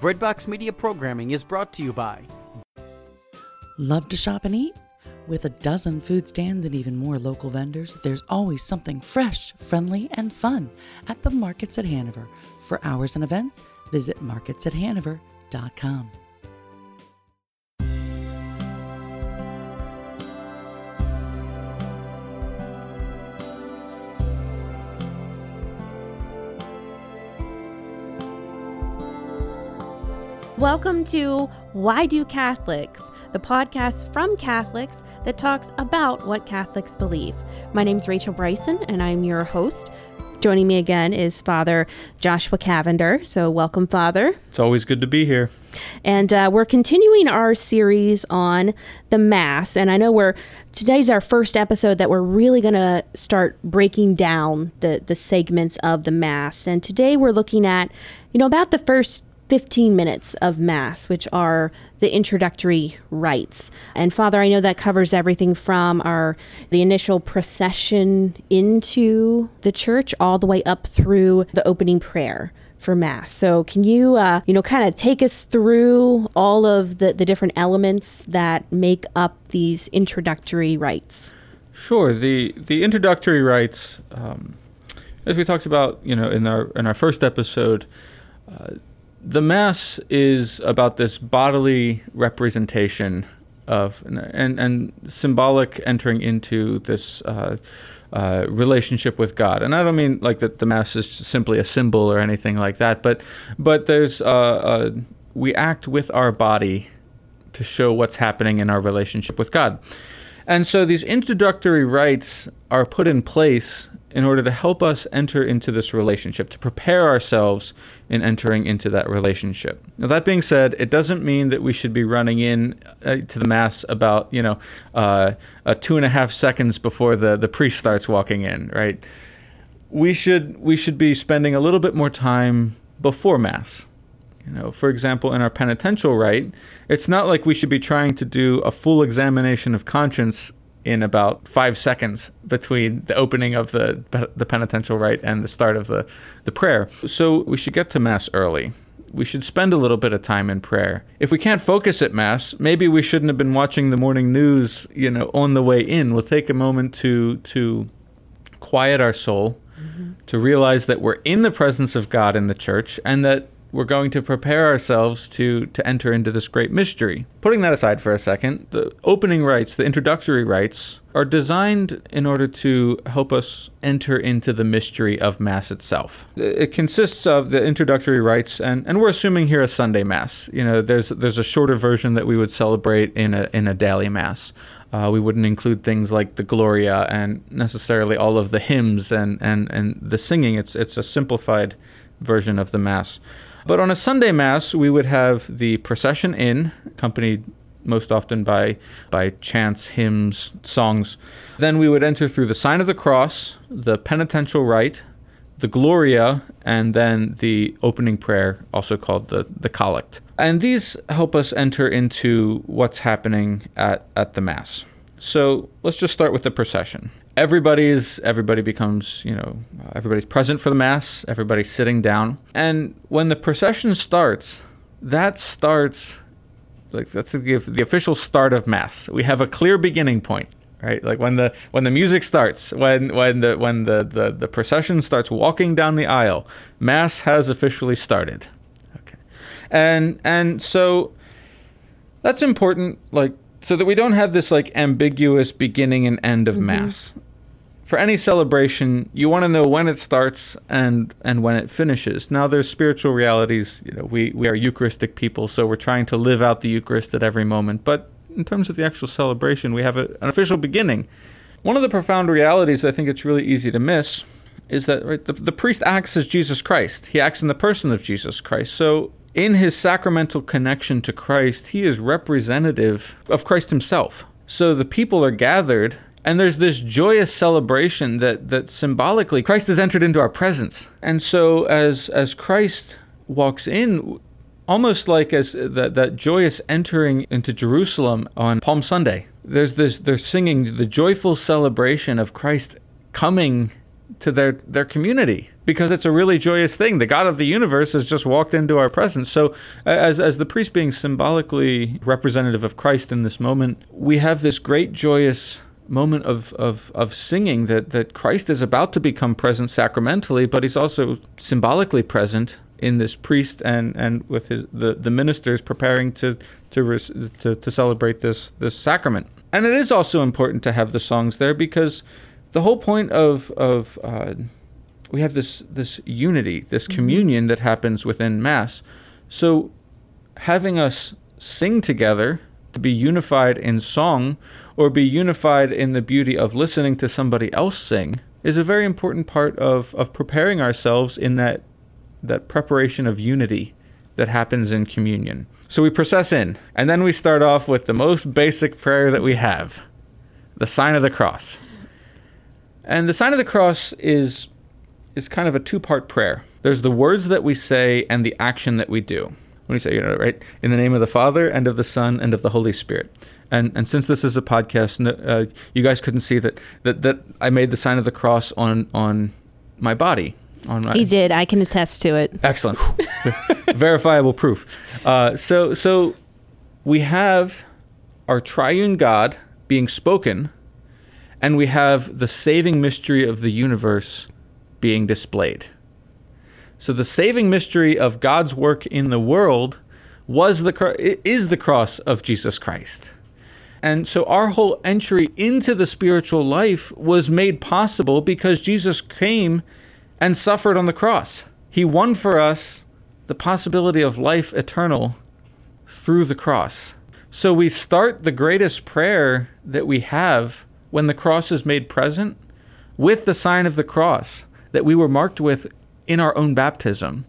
Breadbox Media programming is brought to you by Love to shop and eat? With a dozen food stands and even more local vendors, there's always something fresh, friendly, and fun at the Markets at Hanover. For hours and events, visit marketsathanover.com. Welcome to Why Do Catholics, the podcast from Catholics that talks about what Catholics believe. My name is Rachel Bryson, and I'm your host. Joining me again is Father Joshua Cavender. So, welcome, Father. It's always good to be here. And uh, we're continuing our series on the Mass. And I know we're today's our first episode that we're really going to start breaking down the, the segments of the Mass. And today we're looking at, you know, about the first 15 minutes of Mass, which are the introductory rites. And Father, I know that covers everything from our the initial procession into the church all the way up through the opening prayer for Mass. So can you, uh, you know, kind of take us through all of the, the different elements that make up these introductory rites? Sure. The the introductory rites, um, as we talked about, you know, in our in our first episode, uh, the mass is about this bodily representation of and and symbolic entering into this uh, uh, relationship with God. And I don't mean like that the mass is simply a symbol or anything like that, but but there's uh, uh we act with our body to show what's happening in our relationship with God. And so these introductory rites are put in place in order to help us enter into this relationship, to prepare ourselves in entering into that relationship. Now, that being said, it doesn't mean that we should be running in uh, to the Mass about, you know, uh, uh, two and a half seconds before the, the priest starts walking in, right? We should, we should be spending a little bit more time before Mass. You know, for example, in our penitential rite, it's not like we should be trying to do a full examination of conscience in about five seconds between the opening of the the penitential rite and the start of the, the prayer. So we should get to Mass early. We should spend a little bit of time in prayer. If we can't focus at Mass, maybe we shouldn't have been watching the morning news, you know, on the way in. We'll take a moment to to quiet our soul, mm-hmm. to realize that we're in the presence of God in the church and that we're going to prepare ourselves to to enter into this great mystery. Putting that aside for a second, the opening rites, the introductory rites, are designed in order to help us enter into the mystery of Mass itself. It consists of the introductory rites, and, and we're assuming here a Sunday Mass. You know, there's there's a shorter version that we would celebrate in a in a daily Mass. Uh, we wouldn't include things like the Gloria and necessarily all of the hymns and, and, and the singing. It's it's a simplified version of the Mass. But on a Sunday Mass, we would have the procession in, accompanied most often by, by chants, hymns, songs. Then we would enter through the sign of the cross, the penitential rite, the Gloria, and then the opening prayer, also called the, the Collect. And these help us enter into what's happening at, at the Mass. So let's just start with the procession. Everybody's everybody becomes you know everybody's present for the mass. Everybody's sitting down, and when the procession starts, that starts like that's the, the official start of mass. We have a clear beginning point right like when the when the music starts when when the when the, the the procession starts walking down the aisle mass has officially started okay and and so that's important like so that we don't have this like ambiguous beginning and end of mm-hmm. mass for any celebration you want to know when it starts and and when it finishes. Now there's spiritual realities. You know we we are eucharistic people so we're trying to live out the eucharist at every moment. But in terms of the actual celebration we have a, an official beginning. One of the profound realities i think it's really easy to miss is that right the, the priest acts as jesus christ. He acts in the person of jesus christ. So in his sacramental connection to Christ, he is representative of Christ himself. So the people are gathered, and there's this joyous celebration that, that symbolically Christ has entered into our presence. And so as, as Christ walks in, almost like as that, that joyous entering into Jerusalem on Palm Sunday, there's this, they're singing the joyful celebration of Christ coming to their their community because it's a really joyous thing. The God of the universe has just walked into our presence. So as as the priest being symbolically representative of Christ in this moment, we have this great joyous moment of, of, of singing that, that Christ is about to become present sacramentally, but he's also symbolically present in this priest and, and with his the, the ministers preparing to to, to to celebrate this this sacrament. And it is also important to have the songs there because the whole point of of uh, we have this this unity, this mm-hmm. communion that happens within Mass. So having us sing together to be unified in song or be unified in the beauty of listening to somebody else sing is a very important part of, of preparing ourselves in that that preparation of unity that happens in communion. So we process in, and then we start off with the most basic prayer that we have the sign of the cross. And the sign of the cross is is kind of a two-part prayer. There's the words that we say and the action that we do. When we say, you know, right, in the name of the Father and of the Son and of the Holy Spirit. And and since this is a podcast, uh, you guys couldn't see that, that that I made the sign of the cross on on my body. On my, he did. I can attest to it. Excellent, verifiable proof. Uh, so so we have our triune God being spoken and we have the saving mystery of the universe being displayed. So the saving mystery of God's work in the world was the is the cross of Jesus Christ. And so our whole entry into the spiritual life was made possible because Jesus came and suffered on the cross. He won for us the possibility of life eternal through the cross. So we start the greatest prayer that we have when the cross is made present with the sign of the cross that we were marked with in our own baptism.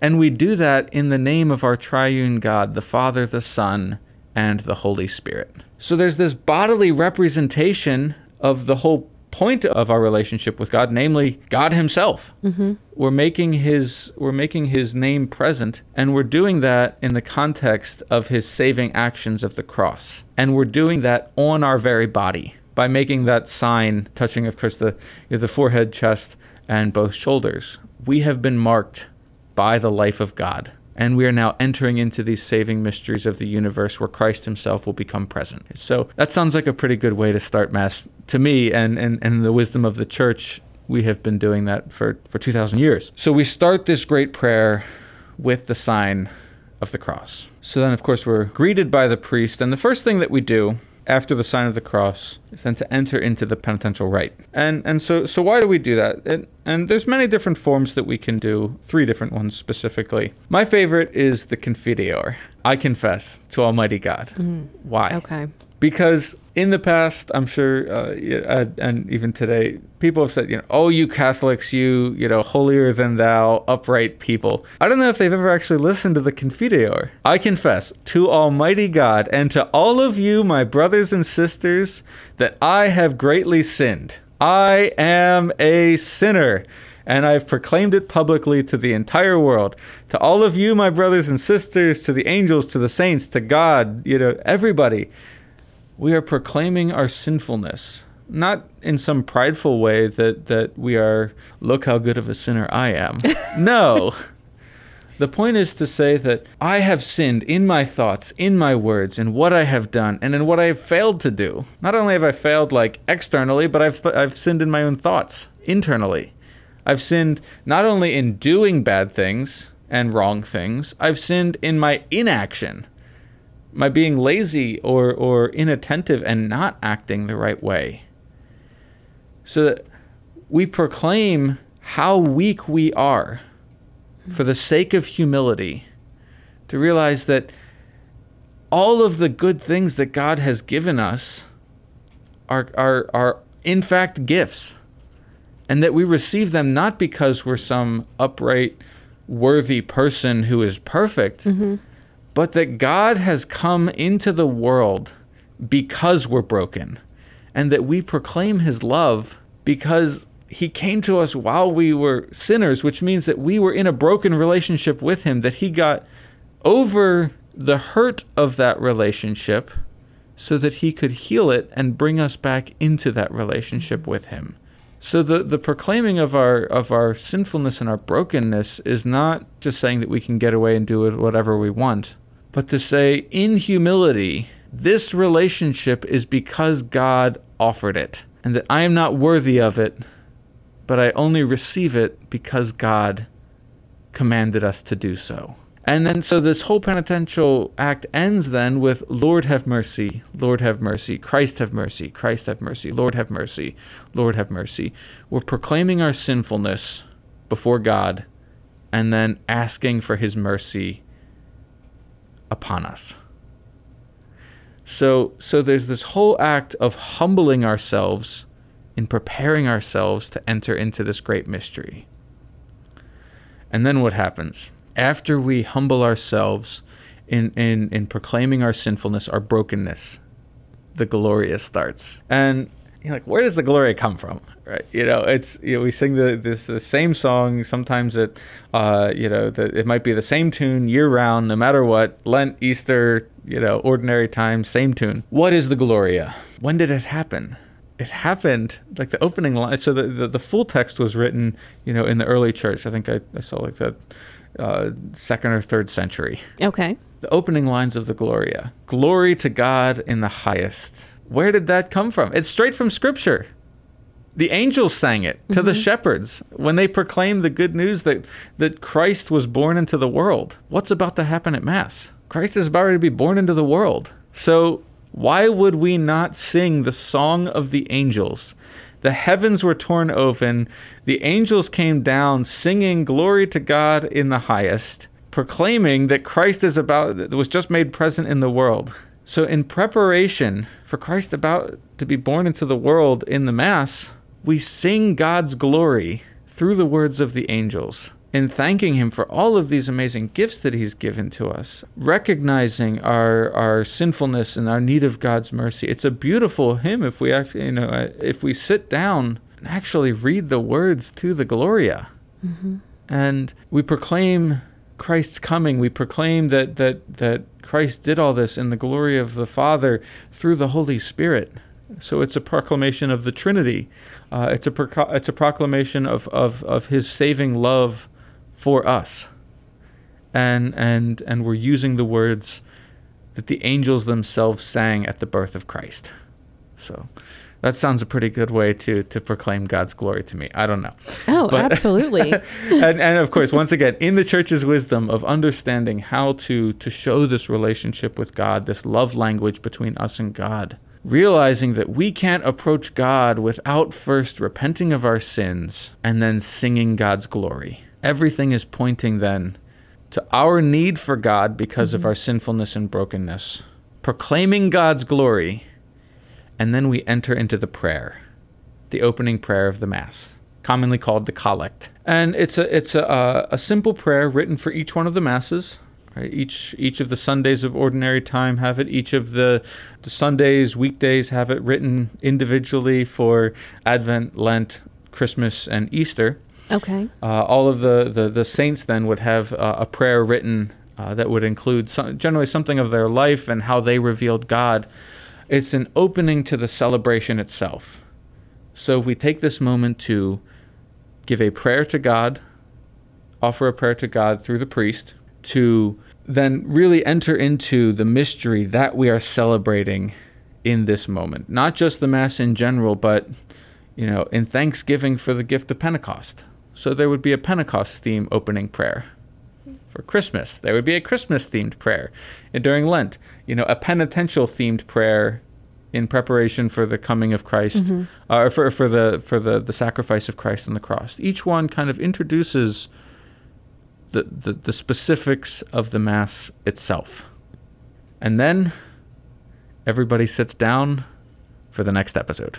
And we do that in the name of our triune God, the Father, the Son, and the Holy Spirit. So there's this bodily representation of the whole point of our relationship with God, namely God Himself. Mm-hmm. We're making His we're making His name present, and we're doing that in the context of His saving actions of the cross, and we're doing that on our very body by making that sign, touching, of course, the the forehead, chest, and both shoulders. We have been marked by the life of God. And we are now entering into these saving mysteries of the universe where Christ himself will become present. So that sounds like a pretty good way to start Mass to me, and, and, and the wisdom of the church. We have been doing that for, for 2,000 years. So we start this great prayer with the sign of the cross. So then, of course, we're greeted by the priest, and the first thing that we do after the sign of the cross is then to enter into the penitential rite. And and so so why do we do that? And, and there's many different forms that we can do, three different ones specifically. My favorite is the Confiteor. I confess to Almighty God. Mm. Why? Okay because in the past, I'm sure, uh, and even today, people have said, you know, oh, you Catholics, you, you know, holier than thou, upright people. I don't know if they've ever actually listened to the Confiteor. I confess to Almighty God and to all of you, my brothers and sisters, that I have greatly sinned. I am a sinner and I've proclaimed it publicly to the entire world. To all of you, my brothers and sisters, to the angels, to the saints, to God, you know, everybody we are proclaiming our sinfulness, not in some prideful way that, that we are, look how good of a sinner I am. no. The point is to say that I have sinned in my thoughts, in my words, in what I have done, and in what I have failed to do. Not only have I failed like externally, but I've, th- I've sinned in my own thoughts, internally. I've sinned not only in doing bad things and wrong things, I've sinned in my inaction my being lazy or, or inattentive and not acting the right way. So that we proclaim how weak we are for the sake of humility, to realize that all of the good things that God has given us are, are, are in fact gifts, and that we receive them not because we're some upright, worthy person who is perfect. Mm-hmm but that God has come into the world because we're broken, and that we proclaim his love because he came to us while we were sinners, which means that we were in a broken relationship with him, that he got over the hurt of that relationship so that he could heal it and bring us back into that relationship with him. So the, the proclaiming of our of our sinfulness and our brokenness is not just saying that we can get away and do whatever we want, but to say in humility, this relationship is because God offered it, and that I am not worthy of it, but I only receive it because God commanded us to do so. And then, so this whole penitential act ends then with Lord have mercy, Lord have mercy, Christ have mercy, Christ have mercy, Lord have mercy, Lord have mercy. We're proclaiming our sinfulness before God and then asking for his mercy upon us. So, so there's this whole act of humbling ourselves in preparing ourselves to enter into this great mystery. And then what happens? after we humble ourselves in, in, in proclaiming our sinfulness, our brokenness, the Gloria starts. And you're like, where does the Gloria come from? Right? You know, it's you know, we sing the this the same song. Sometimes it, uh, you know, the, it might be the same tune year round, no matter what. Lent, Easter, you know, ordinary time, same tune. What is the Gloria? When did it happen? it happened like the opening line so the, the, the, full text was written you know in the early church i think i, I saw like that uh, second or third century. Okay. The opening lines of the Gloria Glory to God in the highest. Where did that come from? It's straight from Scripture. The angels sang it to mm-hmm. the shepherds when they proclaimed the good news that, that Christ was born into the world. What's about to happen at Mass? Christ is about to be born into the world. So, why would we not sing the song of the angels the heavens were torn open. The angels came down singing glory to God in the highest, proclaiming that Christ is about was just made present in the world. So in preparation for Christ about to be born into the world in the mass, we sing God's glory through the words of the angels in thanking him for all of these amazing gifts that he's given to us, recognizing our our sinfulness and our need of God's mercy. It's a beautiful hymn if we actually, you know, if we sit down and actually read the words to the Gloria. Mm-hmm. And we proclaim Christ's coming. We proclaim that that that Christ did all this in the glory of the Father through the Holy Spirit. So it's a proclamation of the Trinity. Uh, it's a pro- it's a proclamation of, of of His saving love for us. And and and we're using the words that the angels themselves sang at the birth of Christ. So that sounds a pretty good way to to proclaim God's glory to me. I don't know. Oh, but, absolutely. and, and of course, once again, in the church's wisdom of understanding how to to show this relationship with God, this love language between us and God, realizing that we can't approach God without first repenting of our sins and then singing God's glory. Everything is pointing then to our need for God because mm-hmm. of our sinfulness and brokenness, proclaiming God's glory, and then we enter into the prayer, the opening prayer of the Mass, commonly called the Collect. And it's a, it's a, a simple prayer written for each one of the Masses. Right? Each each of the Sundays of ordinary time have it. Each of the, the Sundays, weekdays have it written individually for Advent, Lent, Christmas, and Easter. Okay. Uh, all of the, the, the saints then would have uh, a prayer written uh, that would include some, generally something of their life and how they revealed God. It's an opening to the celebration itself. So we take this moment to give a prayer to God, offer a prayer to God through the priest, to then really enter into the mystery that we are celebrating in this moment. Not just the Mass in general, but you know, in thanksgiving for the gift of Pentecost. So there would be a Pentecost theme opening prayer. For Christmas, there would be a Christmas themed prayer. And during Lent, you know, a penitential themed prayer in preparation for the coming of Christ, mm-hmm. uh, for for the for the the sacrifice of Christ on the cross. Each one kind of introduces the, the, the specifics of the mass itself, and then everybody sits down for the next episode.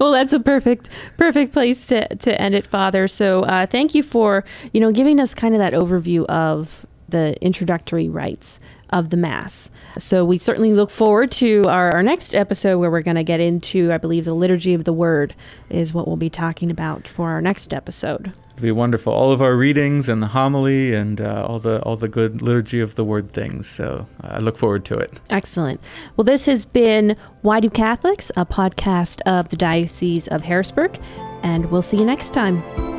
well, that's a perfect perfect place to, to end it, Father. So uh, thank you for you know giving us kind of that overview of the introductory rites of the Mass. So we certainly look forward to our, our next episode where we're going to get into, I believe, the liturgy of the Word is what we'll be talking about for our next episode. It'll be wonderful. All of our readings and the homily and uh, all the all the good liturgy of the word things. So I look forward to it. Excellent. Well, this has been Why Do Catholics, a podcast of the Diocese of Harrisburg, and we'll see you next time.